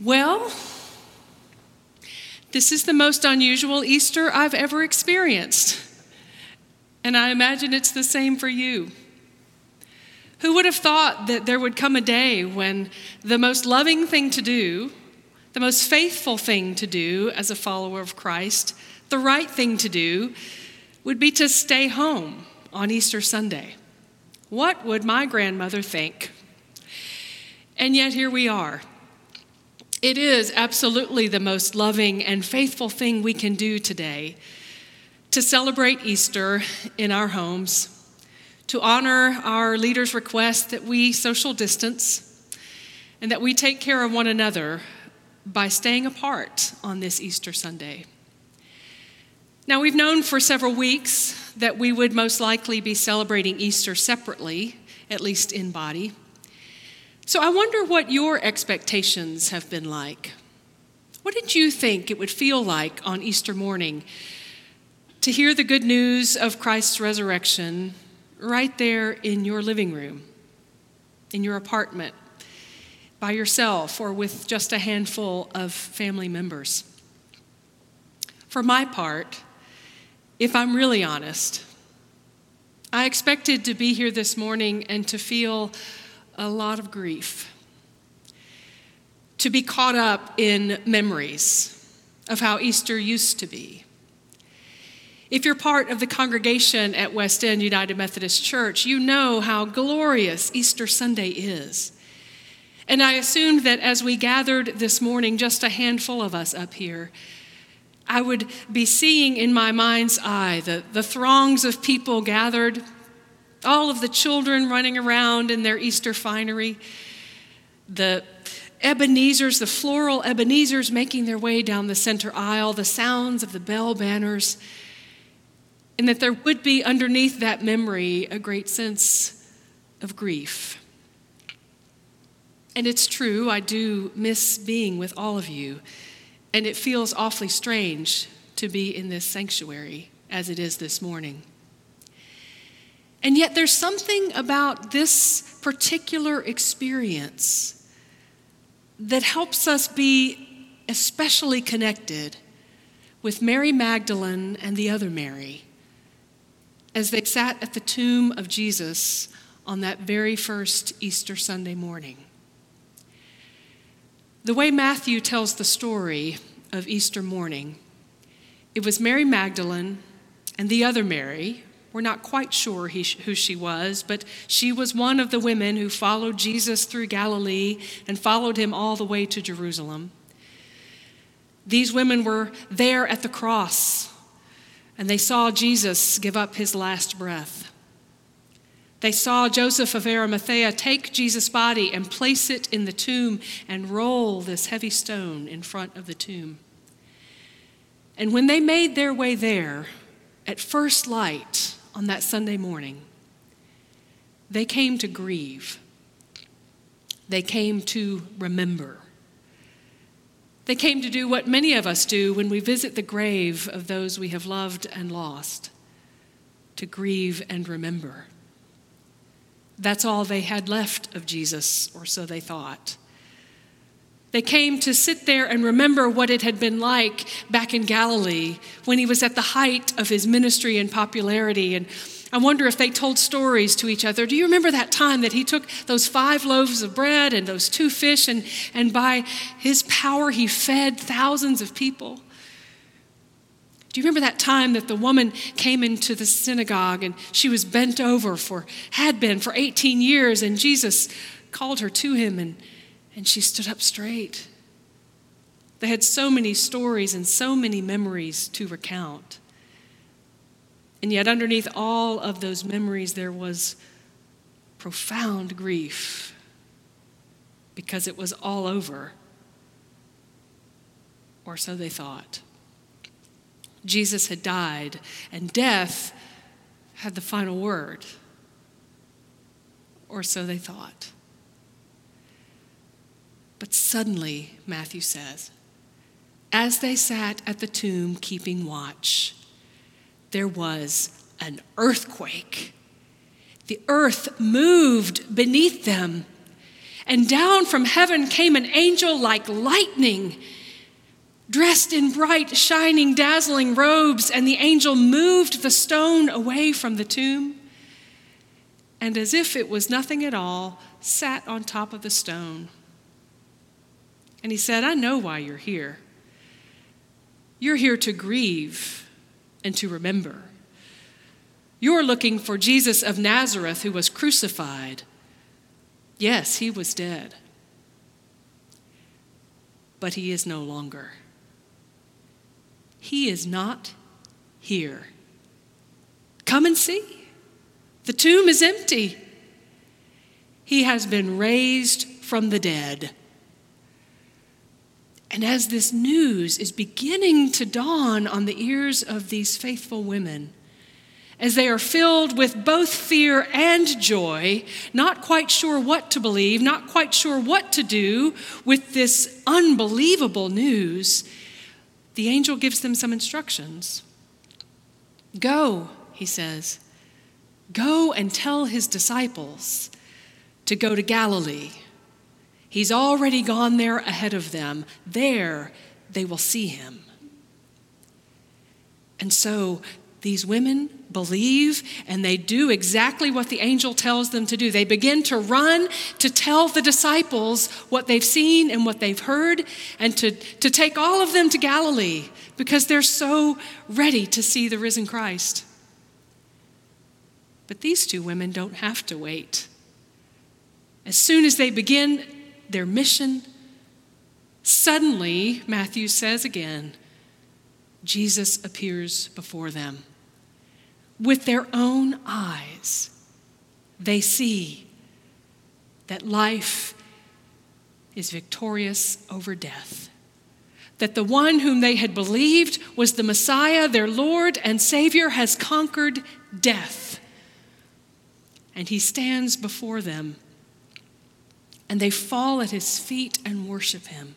Well, this is the most unusual Easter I've ever experienced. And I imagine it's the same for you. Who would have thought that there would come a day when the most loving thing to do, the most faithful thing to do as a follower of Christ, the right thing to do, would be to stay home on Easter Sunday? What would my grandmother think? And yet here we are. It is absolutely the most loving and faithful thing we can do today to celebrate Easter in our homes, to honor our leaders' request that we social distance and that we take care of one another by staying apart on this Easter Sunday. Now, we've known for several weeks that we would most likely be celebrating Easter separately, at least in body. So I wonder what your expectations have been like. What did you think it would feel like on Easter morning to hear the good news of Christ's resurrection right there in your living room, in your apartment, by yourself, or with just a handful of family members? For my part, if I'm really honest, I expected to be here this morning and to feel a lot of grief, to be caught up in memories of how Easter used to be. If you're part of the congregation at West End United Methodist Church, you know how glorious Easter Sunday is. And I assumed that as we gathered this morning, just a handful of us up here, I would be seeing in my mind's eye the, the throngs of people gathered all of the children running around in their Easter finery, the Ebenezer's, the floral Ebenezer's making their way down the center aisle, the sounds of the bell banners, and that there would be underneath that memory a great sense of grief. And it's true, I do miss being with all of you, and it feels awfully strange to be in this sanctuary as it is this morning. And yet, there's something about this particular experience that helps us be especially connected with Mary Magdalene and the other Mary as they sat at the tomb of Jesus on that very first Easter Sunday morning. The way Matthew tells the story of Easter morning, it was Mary Magdalene and the other Mary, we're not quite sure he, who she was, but she was one of the women who followed Jesus through Galilee and followed him all the way to Jerusalem. These women were there at the cross, and they saw Jesus give up his last breath. They saw Joseph of Arimathea take Jesus' body and place it in the tomb and roll this heavy stone in front of the tomb. And when they made their way there, at first light, on that Sunday morning, they came to grieve. They came to remember. They came to do what many of us do when we visit the grave of those we have loved and lost to grieve and remember. That's all they had left of Jesus, or so they thought. They came to sit there and remember what it had been like back in Galilee when he was at the height of his ministry and popularity. And I wonder if they told stories to each other. Do you remember that time that he took those five loaves of bread and those two fish, and, and by his power, he fed thousands of people? Do you remember that time that the woman came into the synagogue and she was bent over for, had been for 18 years, and Jesus called her to him and and she stood up straight. They had so many stories and so many memories to recount. And yet, underneath all of those memories, there was profound grief because it was all over, or so they thought. Jesus had died, and death had the final word, or so they thought. But suddenly, Matthew says, as they sat at the tomb keeping watch, there was an earthquake. The earth moved beneath them, And down from heaven came an angel like lightning, dressed in bright, shining, dazzling robes. And the angel moved the stone away from the tomb. And as if it was nothing at all, sat on top of the stone. And he said, I know why you're here. You're here to grieve and to remember. You're looking for Jesus of Nazareth who was crucified. Yes, he was dead, but he is no longer. He is not here. Come and see. The tomb is empty. He has been raised from the dead. And as this news is beginning to dawn on the ears of these faithful women, as they are filled with both fear and joy, not quite sure what to believe, not quite sure what to do with this unbelievable news, the angel gives them some instructions. Go, he says, go and tell his disciples to go to Galilee. He's already gone there ahead of them. There they will see him. And so these women believe and they do exactly what the angel tells them to do. They begin to run to tell the disciples what they've seen and what they've heard and to, to take all of them to Galilee because they're so ready to see the risen Christ. But these two women don't have to wait. As soon as they begin their mission, suddenly, Matthew says again, Jesus appears before them. With their own eyes, they see that life is victorious over death. That the one whom they had believed was the Messiah, their Lord and Savior, has conquered death. And he stands before them, and they fall at his feet and worship him.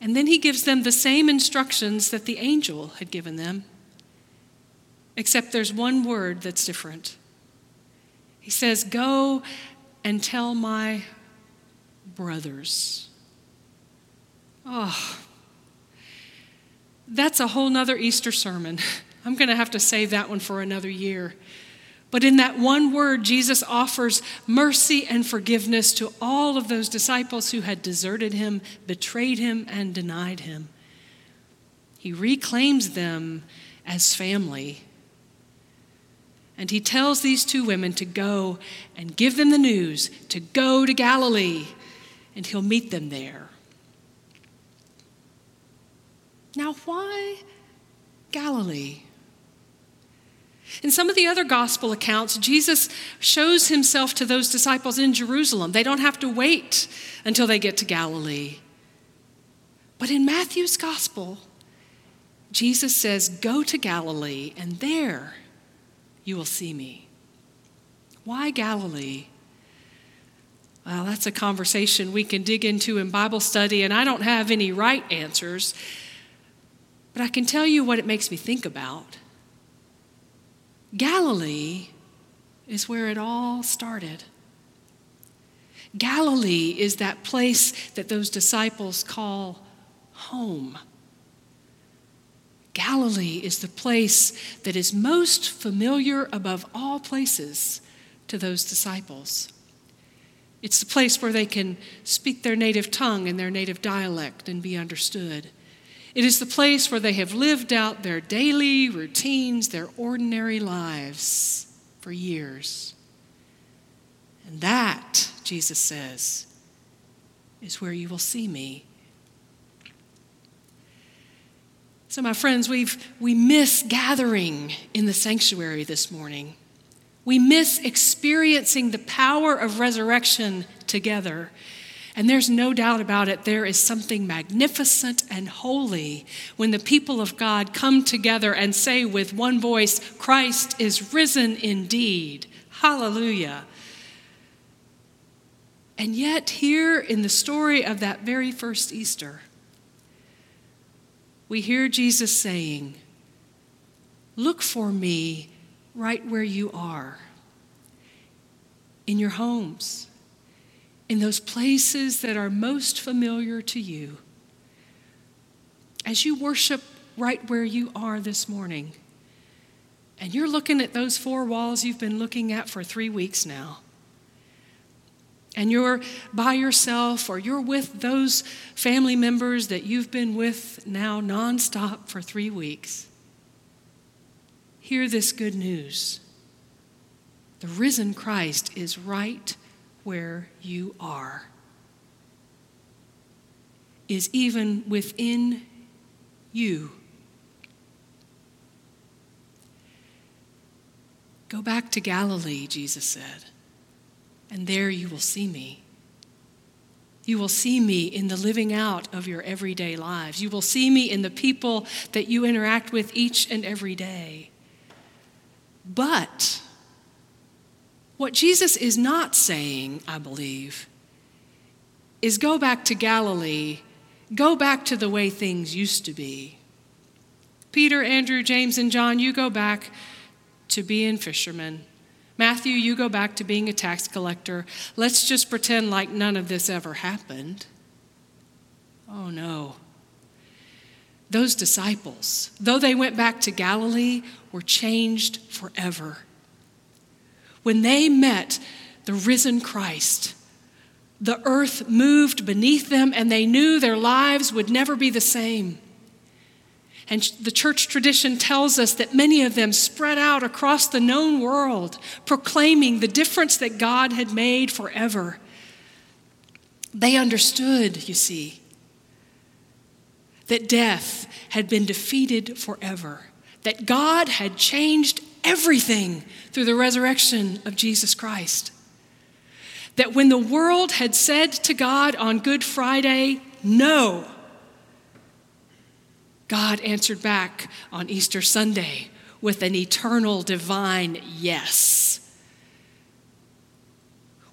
And then he gives them the same instructions that the angel had given them, except there's one word that's different. He says, Go and tell my brothers. Oh, that's a whole nother Easter sermon. I'm going to have to save that one for another year. But in that one word, Jesus offers mercy and forgiveness to all of those disciples who had deserted him, betrayed him, and denied him. He reclaims them as family. And he tells these two women to go and give them the news to go to Galilee, and he'll meet them there. Now, why Galilee? In some of the other gospel accounts, Jesus shows himself to those disciples in Jerusalem. They don't have to wait until they get to Galilee. But in Matthew's gospel, Jesus says, Go to Galilee, and there you will see me. Why Galilee? Well, that's a conversation we can dig into in Bible study, and I don't have any right answers. But I can tell you what it makes me think about. Galilee is where it all started. Galilee is that place that those disciples call home. Galilee is the place that is most familiar above all places to those disciples. It's the place where they can speak their native tongue and their native dialect and be understood. It is the place where they have lived out their daily routines, their ordinary lives for years. And that, Jesus says, is where you will see me. So, my friends, we've, we miss gathering in the sanctuary this morning. We miss experiencing the power of resurrection together. And there's no doubt about it, there is something magnificent and holy when the people of God come together and say with one voice, Christ is risen indeed. Hallelujah. And yet, here in the story of that very first Easter, we hear Jesus saying, Look for me right where you are, in your homes in those places that are most familiar to you. As you worship right where you are this morning, and you're looking at those four walls you've been looking at for three weeks now, and you're by yourself or you're with those family members that you've been with now nonstop for three weeks, hear this good news. The risen Christ is right where you are, is even within you. Go back to Galilee, Jesus said, and there you will see me. You will see me in the living out of your everyday lives. You will see me in the people that you interact with each and every day. But what Jesus is not saying, I believe, is go back to Galilee, go back to the way things used to be. Peter, Andrew, James, and John, you go back to being fishermen. Matthew, you go back to being a tax collector. Let's just pretend like none of this ever happened. Oh no. Those disciples, though they went back to Galilee, were changed forever when they met the risen Christ, the earth moved beneath them and they knew their lives would never be the same. And the church tradition tells us that many of them spread out across the known world, proclaiming the difference that God had made forever. They understood, you see, that death had been defeated forever, that God had changed everything through the resurrection of Jesus Christ. That when the world had said to God on Good Friday, no, God answered back on Easter Sunday with an eternal divine yes.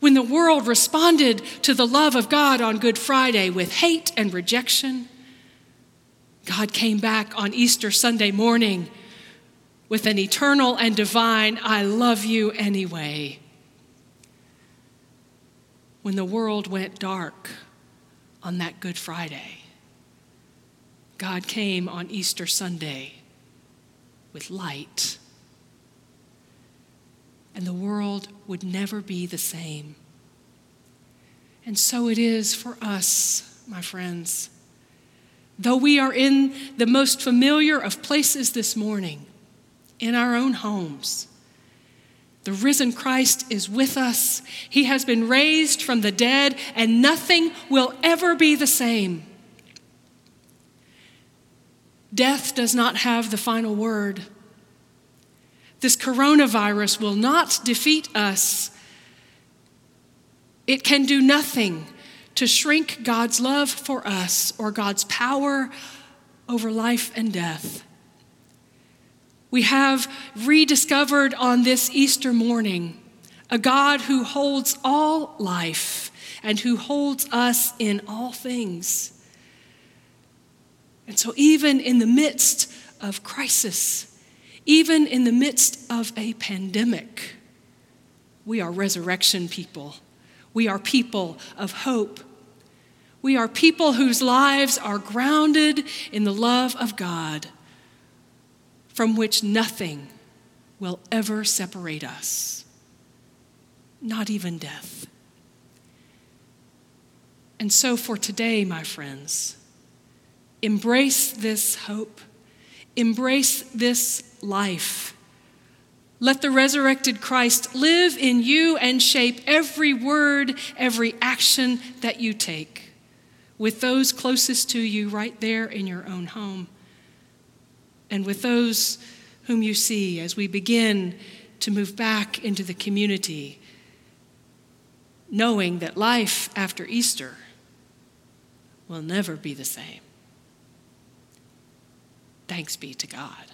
When the world responded to the love of God on Good Friday with hate and rejection, God came back on Easter Sunday morning with an eternal and divine, I love you anyway. When the world went dark on that Good Friday, God came on Easter Sunday with light. And the world would never be the same. And so it is for us, my friends. Though we are in the most familiar of places this morning, in our own homes. The risen Christ is with us. He has been raised from the dead, and nothing will ever be the same. Death does not have the final word. This coronavirus will not defeat us. It can do nothing to shrink God's love for us or God's power over life and death we have rediscovered on this Easter morning a God who holds all life and who holds us in all things. And so, even in the midst of crisis, even in the midst of a pandemic, we are resurrection people. We are people of hope. We are people whose lives are grounded in the love of God from which nothing will ever separate us, not even death. And so, for today, my friends, embrace this hope, embrace this life. Let the resurrected Christ live in you and shape every word, every action that you take with those closest to you right there in your own home and with those whom you see as we begin to move back into the community, knowing that life after Easter will never be the same. Thanks be to God.